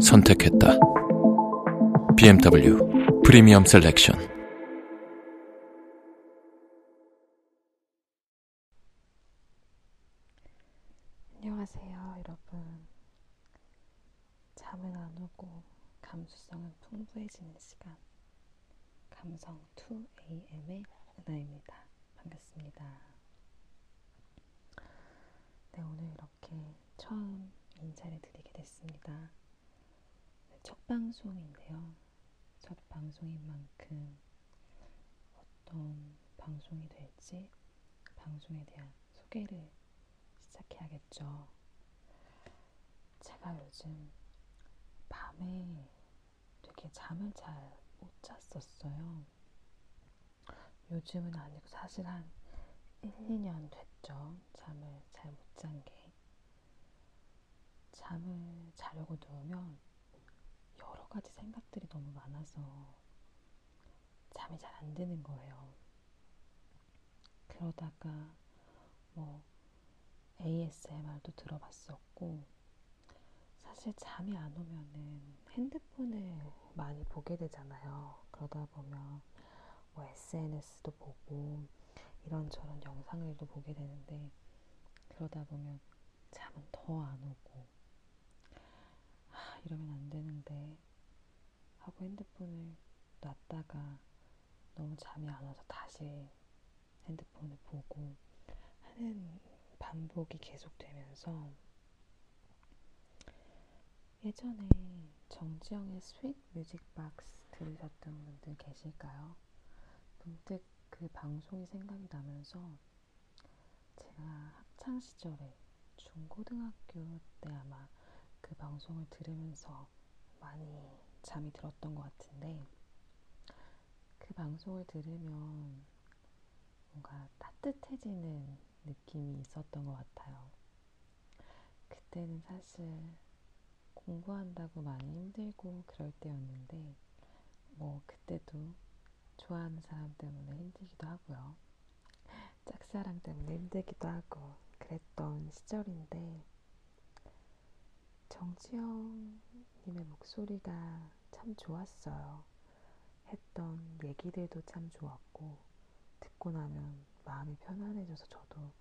선택했다. BMW 프리미엄 셀렉션. 안녕하세요, 여러분. 잠은 안 오고 감수성은 풍부해지는 시간. 감성 2AM의 은하입니다. 반갑습니다. 네, 오늘 이렇게 처음 인사를 드리게 됐습니다. 네, 첫 방송인데요. 첫 방송인 만큼 어떤 방송이 될지 방송에 대한 소개를 시작해야겠죠. 제가 요즘 밤에 되게 잠을 잘 못 잤었어요. 요즘은 아니고 사실 한 1, 2년 됐죠. 잠을 잘 못 잔 게. 잠을 자려고 누우면 여러 가지 생각들이 너무 많아서 잠이 잘 안 드는 거예요. 그러다가 뭐 ASMR도 들어봤었고, 사실 잠이 안 오면은 핸드폰을 많이 보게 되잖아요. 그러다 보면 뭐 SNS도 보고, 이런저런 영상들도 보게 되는데, 그러다 보면 잠은 더 안 오고, 아, 이러면 안 되는데, 하고 핸드폰을 놨다가 너무 잠이 안 와서 다시 핸드폰을 보고 하는 반복이 계속되면서 예전에 정지영의 스윗 뮤직박스 들으셨던 분들 계실까요? 문득 그 방송이 생각이 나면서 제가 학창 시절에 중고등학교 때 아마 그 방송을 들으면서 많이 잠이 들었던 것 같은데 그 방송을 들으면 뭔가 따뜻해지는 느낌이 있었던 것 같아요. 그때는 사실 공부한다고 많이 힘들고 그럴 때였는데, 뭐, 그때도 좋아하는 사람 때문에 힘들기도 하고요. 짝사랑 때문에 힘들기도 하고 그랬던 시절인데, 정지영님의 목소리가 참 좋았어요. 했던 얘기들도 참 좋았고, 듣고 나면 마음이 편안해져서 저도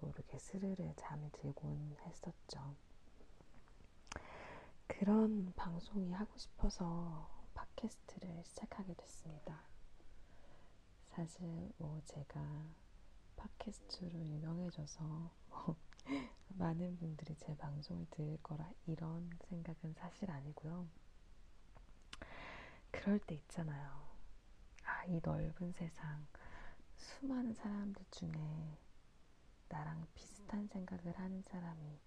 모르게 스르르 잠이 들곤 했었죠. 그런 방송이 하고 싶어서 팟캐스트를 시작하게 됐습니다. 사실 뭐 제가 팟캐스트로 유명해져서 많은 분들이 제 방송을 들을 거라 이런 생각은 사실 아니고요. 그럴 때 있잖아요. 아, 이 넓은 세상, 수많은 사람들 중에 나랑 비슷한 생각을 하는 사람이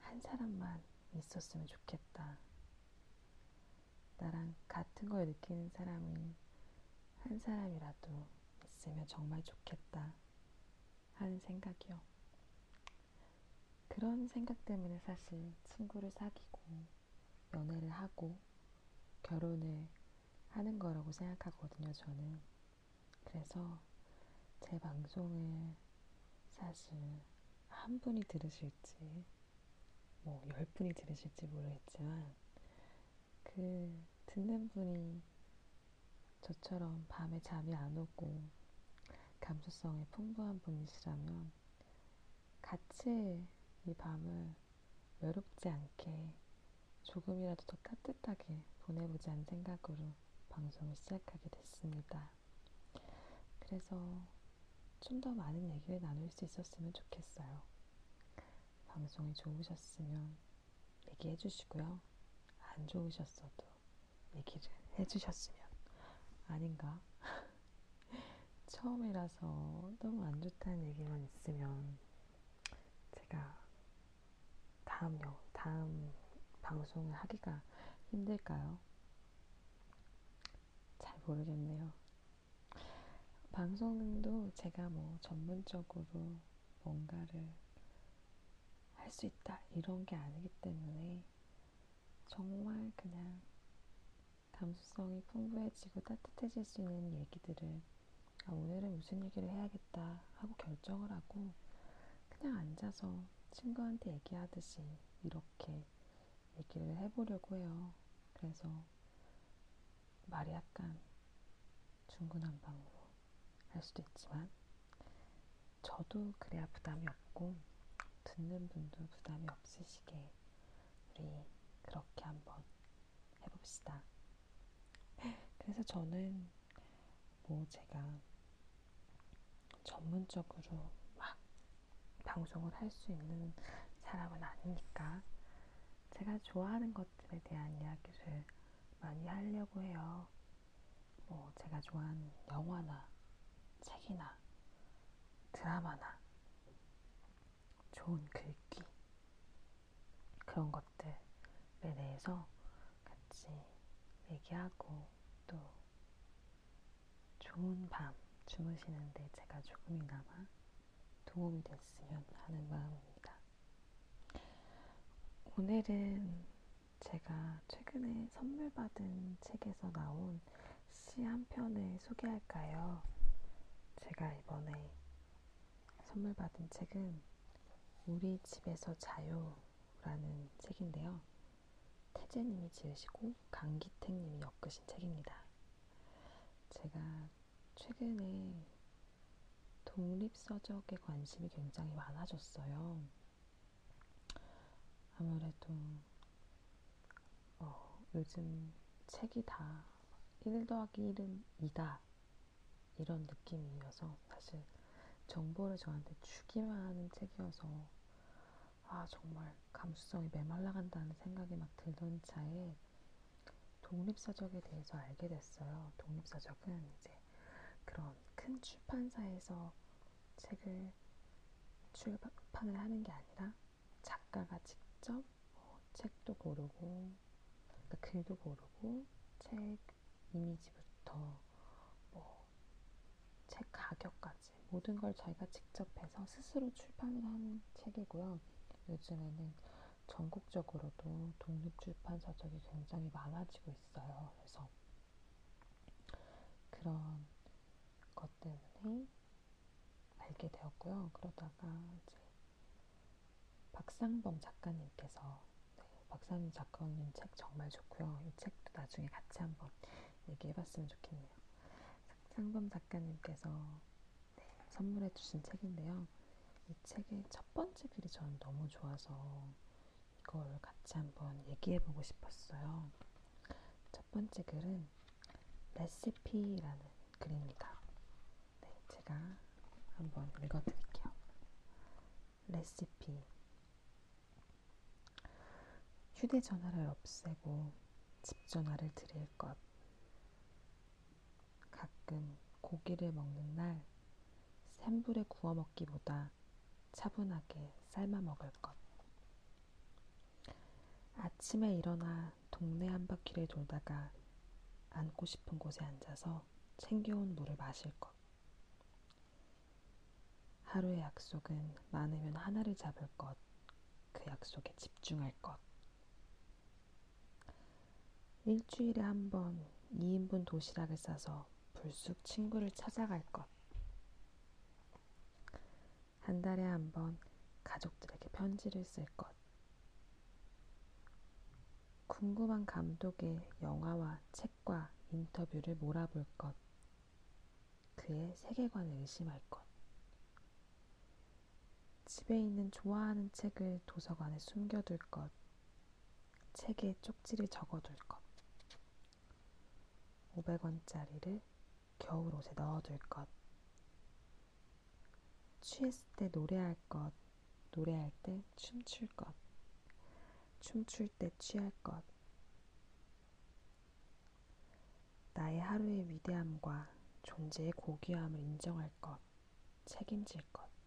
한 사람만 있었으면 좋겠다. 나랑 같은 걸 느끼는 사람이 한 사람이라도 있으면 정말 좋겠다. 하는 생각이요. 그런 생각 때문에 사실 친구를 사귀고 연애를 하고 결혼을 하는 거라고 생각하거든요, 저는. 그래서 제 방송을 사실 한 분이 들으실지, 뭐, 열 분이 들으실지 모르겠지만, 그, 듣는 분이 저처럼 밤에 잠이 안 오고, 감수성이 풍부한 분이시라면, 같이 이 밤을 외롭지 않게 조금이라도 더 따뜻하게 보내보지 않은 생각으로 방송을 시작하게 됐습니다. 그래서 좀 더 많은 얘기를 나눌 수 있었으면 좋겠어요. 방송이 좋으셨으면 얘기해 주시고요. 안 좋으셨어도 얘기를 해 주셨으면 아닌가? 처음이라서 너무 안 좋다는 얘기만 있으면 제가 다음 영, 다음 방송을 하기가 힘들까요? 잘 모르겠네요. 방송도 제가 뭐 전문적으로 뭔가를 할 수 있다 이런 게 아니기 때문에 정말 그냥 감수성이 풍부해지고 따뜻해질 수 있는 얘기들을 아, 오늘은 무슨 얘기를 해야겠다 하고 결정을 하고 그냥 앉아서 친구한테 얘기하듯이 이렇게 얘기를 해보려고 해요. 그래서 말이 약간 중구난방으로 할 수도 있지만 저도 그래야 부담이 없고 듣는 분도 부담이 없으시게 우리 그렇게 한번 해봅시다. 그래서 저는 뭐 제가 전문적으로 막 방송을 할수 있는 사람은 아니니까 제가 좋아하는 것들에 대한 이야기를 많이 하려고 해요. 뭐 제가 좋아하는 영화나 책이나 드라마나 좋은 글귀 그런 것들에 대해서 같이 얘기하고 또 좋은 밤 주무시는데 제가 조금이나마 도움이 됐으면 하는 마음입니다. 오늘은 제가 최근에 선물 받은 책에서 나온 시 한 편을 소개할까요? 제가 이번에 선물 받은 책은 우리 집에서 자요라는 책인데요. 태재님이 지으시고 강기택님이 엮으신 책입니다. 제가 최근에 독립서적에 관심이 굉장히 많아졌어요. 아무래도 어, 요즘 책이 다 1 더하기 1은 2다 이런 느낌이어서 사실 정보를 저한테 주기만 하는 책이어서 아 정말 감수성이 메말라간다는 생각이 막 들던 차에 독립서적에 대해서 알게 됐어요. 독립서적은 이제 그런 큰 출판사에서 책을 출판을 하는 게 아니라 작가가 직접 어, 책도 고르고 그러니까 글도 고르고 책 이미지부터 뭐 책 가격까지 모든 걸 자기가 직접 해서 스스로 출판을 하는 책이고요. 요즘에는 전국적으로도 독립출판사적이 굉장히 많아지고 있어요. 그래서 그런 것 때문에 알게 되었고요. 그러다가 이제 박상범 작가님께서 네, 박상범 작가님 책 정말 좋고요. 이 책도 나중에 같이 한번 얘기해봤으면 좋겠네요. 박상범 작가님께서 네, 선물해주신 책인데요. 이 책의 첫 번째 글이 저는 너무 좋아서 이걸 같이 한번 얘기해보고 싶었어요. 첫 번째 글은 레시피라는 글입니다. 네, 제가 한번 읽어드릴게요. 레시피. 휴대전화를 없애고 집전화를 드릴 것. 가끔 고기를 먹는 날 센 불에 구워 먹기보다 차분하게 삶아 먹을 것. 아침에 일어나 동네 한 바퀴를 돌다가 앉고 싶은 곳에 앉아서 챙겨온 물을 마실 것. 하루의 약속은 많으면 하나를 잡을 것. 그 약속에 집중할 것. 일주일에 한 번 2인분 도시락을 싸서 불쑥 친구를 찾아갈 것. 한 달에 한 번 가족들에게 편지를 쓸 것. 궁금한 감독의 영화와 책과 인터뷰를 몰아볼 것. 그의 세계관을 의심할 것. 집에 있는 좋아하는 책을 도서관에 숨겨둘 것. 책에 쪽지를 적어둘 것. 500원짜리를 겨울옷에 넣어둘 것. 취했을 때 노래할 것, 노래할 때 춤출 것, 춤출 때 취할 것. 나의 하루의 위대함과 존재의 고귀함을 인정할 것, 책임질 것.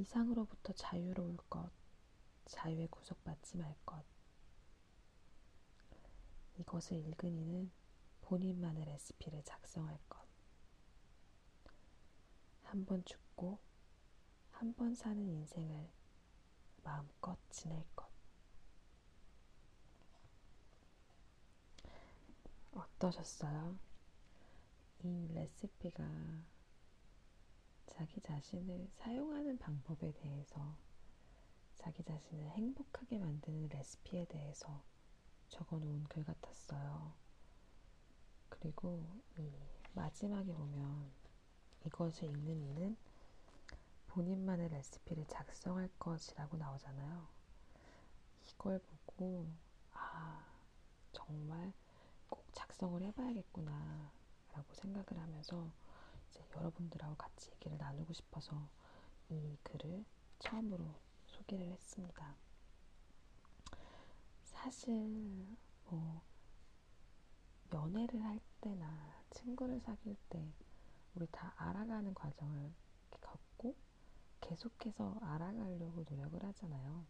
이상으로부터 자유로울 것, 자유에 구속받지 말 것. 이것을 읽은 이는 본인만의 레시피를 작성할 것. 한 번 죽고 한 번 사는 인생을 마음껏 지낼 것. 어떠셨어요? 이 레시피가 자기 자신을 사용하는 방법에 대해서 자기 자신을 행복하게 만드는 레시피에 대해서 적어 놓은 글 같았어요. 그리고 이 마지막에 보면 이것을 읽는 이는 본인만의 레시피를 작성할 것이라고 나오잖아요. 이걸 보고, 아, 정말 꼭 작성을 해봐야겠구나, 라고 생각을 하면서 이제 여러분들하고 같이 얘기를 나누고 싶어서 이 글을 처음으로 소개를 했습니다. 사실, 뭐, 연애를 할 때나 친구를 사귈 때 우리 다 알아가는 과정을 겪고 계속해서 알아가려고 노력을 하잖아요.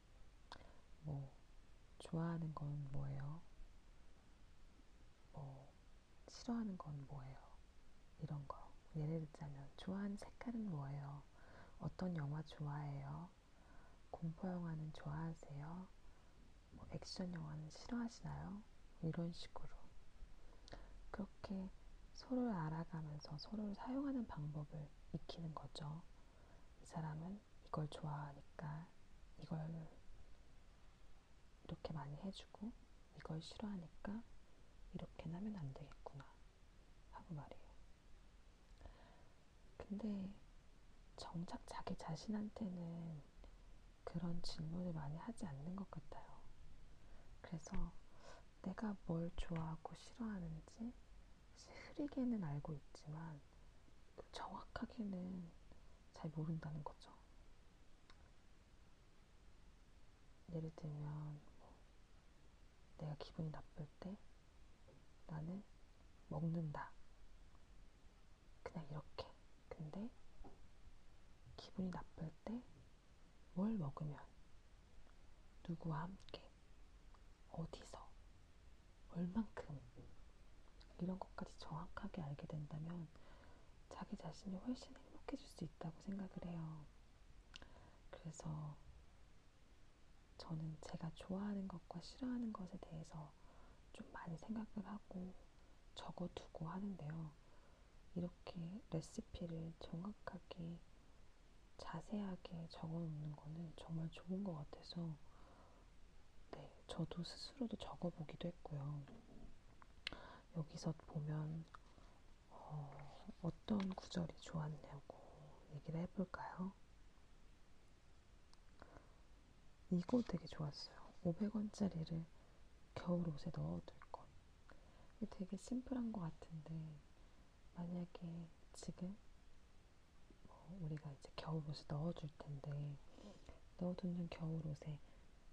뭐, 좋아하는 건 뭐예요? 뭐, 싫어하는 건 뭐예요? 이런 거. 예를 들자면, 좋아하는 색깔은 뭐예요? 어떤 영화 좋아해요? 공포 영화는 좋아하세요? 뭐 액션 영화는 싫어하시나요? 이런 식으로. 그렇게 서로를 알아가면서 서로를 사용하는 방법을 익히는 거죠. 이 사람은 이걸 좋아하니까 이걸 이렇게 많이 해주고 이걸 싫어하니까 이렇게 하면 안 되겠구나 하고 말이에요. 근데 정작 자기 자신한테는 그런 질문을 많이 하지 않는 것 같아요. 그래서 내가 뭘 좋아하고 싫어하는지 흐리게는 알고 있지만 정확하게는 잘 모른다는 거죠. 예를 들면 뭐 내가 기분이 나쁠 때 나는 먹는다. 그냥 이렇게. 근데 기분이 나쁠 때 뭘 먹으면 누구와 함께 어디서 얼만큼 이런 것까지 정확하게 알게 된다면 자기 자신이 훨씬 행복해질 수 있다고 생각을 해요. 그래서 저는 제가 좋아하는 것과 싫어하는 것에 대해서 좀 많이 생각을 하고 적어두고 하는데요. 이렇게 레시피를 정확하게 자세하게 적어 놓는 거는 정말 좋은 것 같아서 네, 저도 스스로도 적어보기도 했고요. 여기서 보면 어, 어떤 구절이 좋았냐고 얘기를 해볼까요? 이거 되게 좋았어요. 500원짜리를 겨울 옷에 넣어둘 것. 되게 심플한 것 같은데 만약에 지금 뭐 우리가 이제 겨울 옷을 넣어줄 텐데 넣어두는 겨울 옷에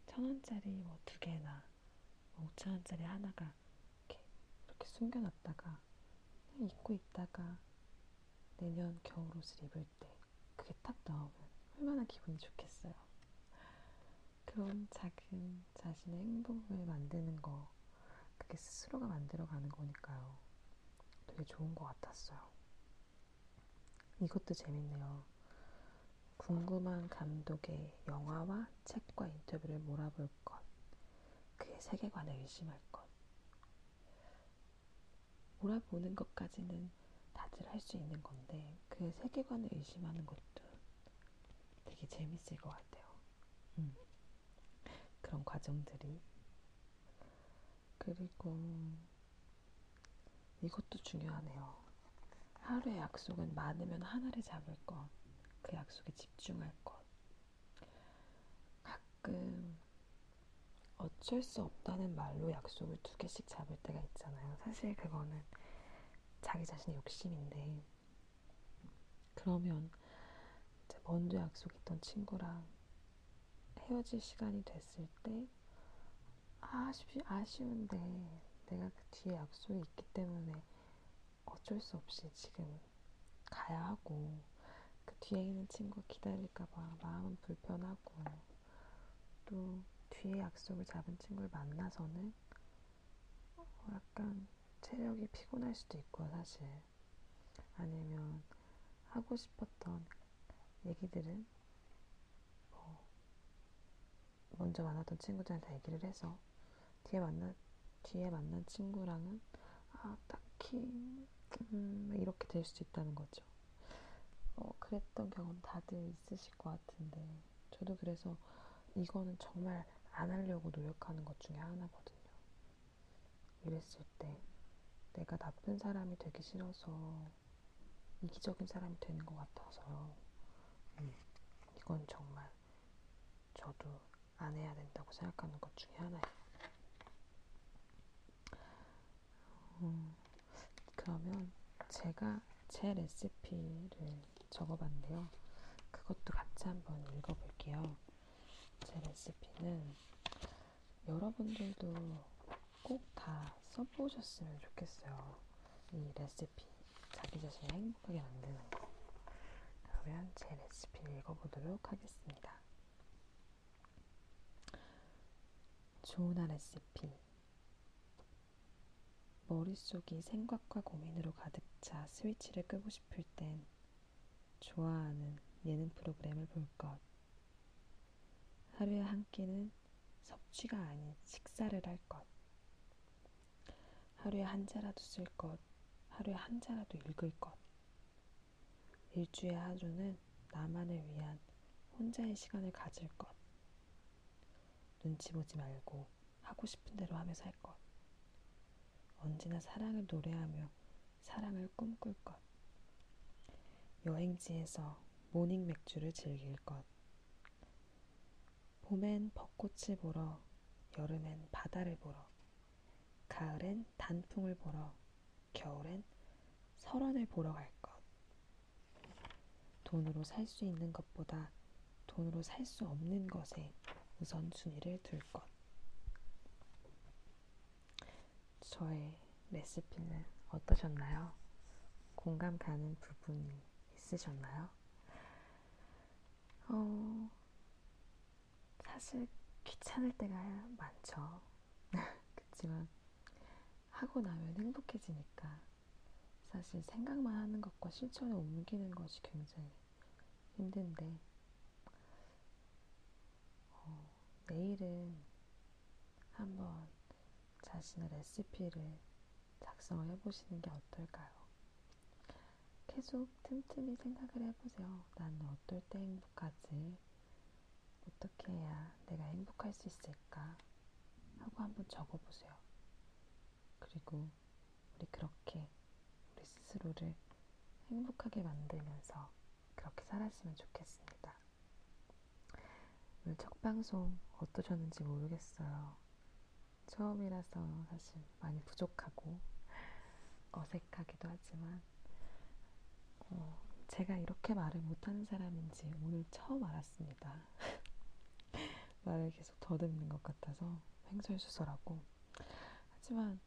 천 원짜리 뭐두 개나 오천 원짜리 하나가 이렇게 숨겨놨다가 입고 있다가 내년 겨울 옷을 입을 때 그게 딱 나오면 얼마나 기분이 좋겠어요. 그런 작은 자신의 행복을 만드는 거, 그게 스스로가 만들어가는 거니까요. 되게 좋은 것 같았어요. 이것도 재밌네요. 궁금한 감독의 영화와 책과 인터뷰를 몰아볼 것, 그의 세계관을 의심할 것. 몰아보는 것까지는 다들 할 수 있는 건데 그 세계관을 의심하는 것도 되게 재밌을 것 같아요. 음. 그런 과정들이 그리고 이것도 중요하네요. 하루의 약속은 많으면 하나를 잡을 것, 그 약속에 집중할 것. 가끔 어쩔 수 없다는 말로 약속을 두 개씩 잡을 때가 있잖아요. 사실 그거는 자기 자신의 욕심인데, 그러면 이제 먼저 약속했던 친구랑 헤어질 시간이 됐을 때, 아쉬, 아쉬운데 내가 그 뒤에 약속이 있기 때문에 어쩔 수 없이 지금 가야 하고, 그 뒤에 있는 친구가 기다릴까봐 마음은 불편하고, 또 뒤에 약속을 잡은 친구를 만나서는 어, 약간 체력이 피곤할 수도 있고요, 사실. 아니면 하고 싶었던 얘기들은 뭐 먼저 만났던 친구들한테 얘기를 해서 뒤에 만나 뒤에 만난 친구랑은 아 딱히 음, 이렇게 될 수도 있다는 거죠. 어, 그랬던 경험 다들 있으실 것 같은데 저도 그래서 이거는 정말 안 하려고 노력하는 것 중에 하나거든요. 이랬을 때 내가 나쁜 사람이 되기 싫어서 이기적인 사람이 되는 것 같아서요. 음, 이건 정말 저도 안 해야 된다고 생각하는 것 중에 하나예요. 음, 그러면 제가 제 레시피를 적어봤는데요. 그것도 같이 한번 읽어볼게요. 제 레시피는 여러분들도 꼭 다 써보셨으면 좋겠어요. 이 레시피. 자기 자신을 행복하게 만드는 거. 그러면 제 레시피를 읽어보도록 하겠습니다. 조은아 레시피. 머릿속이 생각과 고민으로 가득 차 스위치를 끄고 싶을 땐 좋아하는 예능 프로그램을 볼 것. 하루에 한 끼는 섭취가 아닌 식사를 할 것. 하루에 한 자라도 쓸 것. 하루에 한 자라도 읽을 것. 일주에 하루는 나만을 위한 혼자의 시간을 가질 것. 눈치 보지 말고 하고 싶은 대로 하며 살 것. 언제나 사랑을 노래하며 사랑을 꿈꿀 것. 여행지에서 morning 맥주를 즐길 것. 봄엔 벚꽃을 보러, 여름엔 바다를 보러, 가을엔 단풍을 보러, 겨울엔 설원을 보러 갈 것. 돈으로 살 수 있는 것보다 돈으로 살 수 없는 것에 우선순위를 둘 것. 저의 레시피는 어떠셨나요? 공감 가는 부분이 있으셨나요? 어, 사실 귀찮을 때가 많죠. 그렇지만 하고 나면 행복해지니까 사실 생각만 하는 것과 실천에 옮기는 것이 굉장히 힘든데 어, 내일은 한번 자신의 레시피를 작성을 해보시는 게 어떨까요? 계속 틈틈이 생각을 해보세요. 나는 어떨 때 행복하지? 어떻게 해야 내가 행복할 수 있을까? 하고 한번 적어보세요. 그리고 우리 그렇게 우리 스스로를 행복하게 만들면서 그렇게 살았으면 좋겠습니다. 오늘 첫 방송 어떠셨는지 모르겠어요. 처음이라서 사실 많이 부족하고 어색하기도 하지만 어, 제가 이렇게 말을 못하는 사람인지 오늘 처음 알았습니다. 말을 계속 더듬는 것 같아서 횡설수설하고 하지만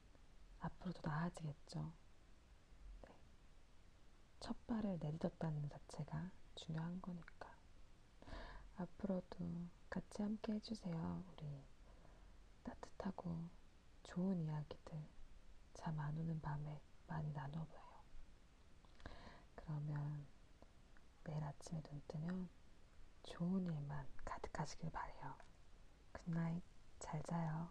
앞으로도 나아지겠죠. 네. 첫 발을 내딛었다는 자체가 중요한 거니까 앞으로도 같이 함께 해주세요. 우리 따뜻하고 좋은 이야기들 잠 안 오는 밤에 많이 나눠봐요. 그러면 내일 아침에 눈 뜨면 좋은 일만 가득하시길 바래요. Good night. 잘 자요.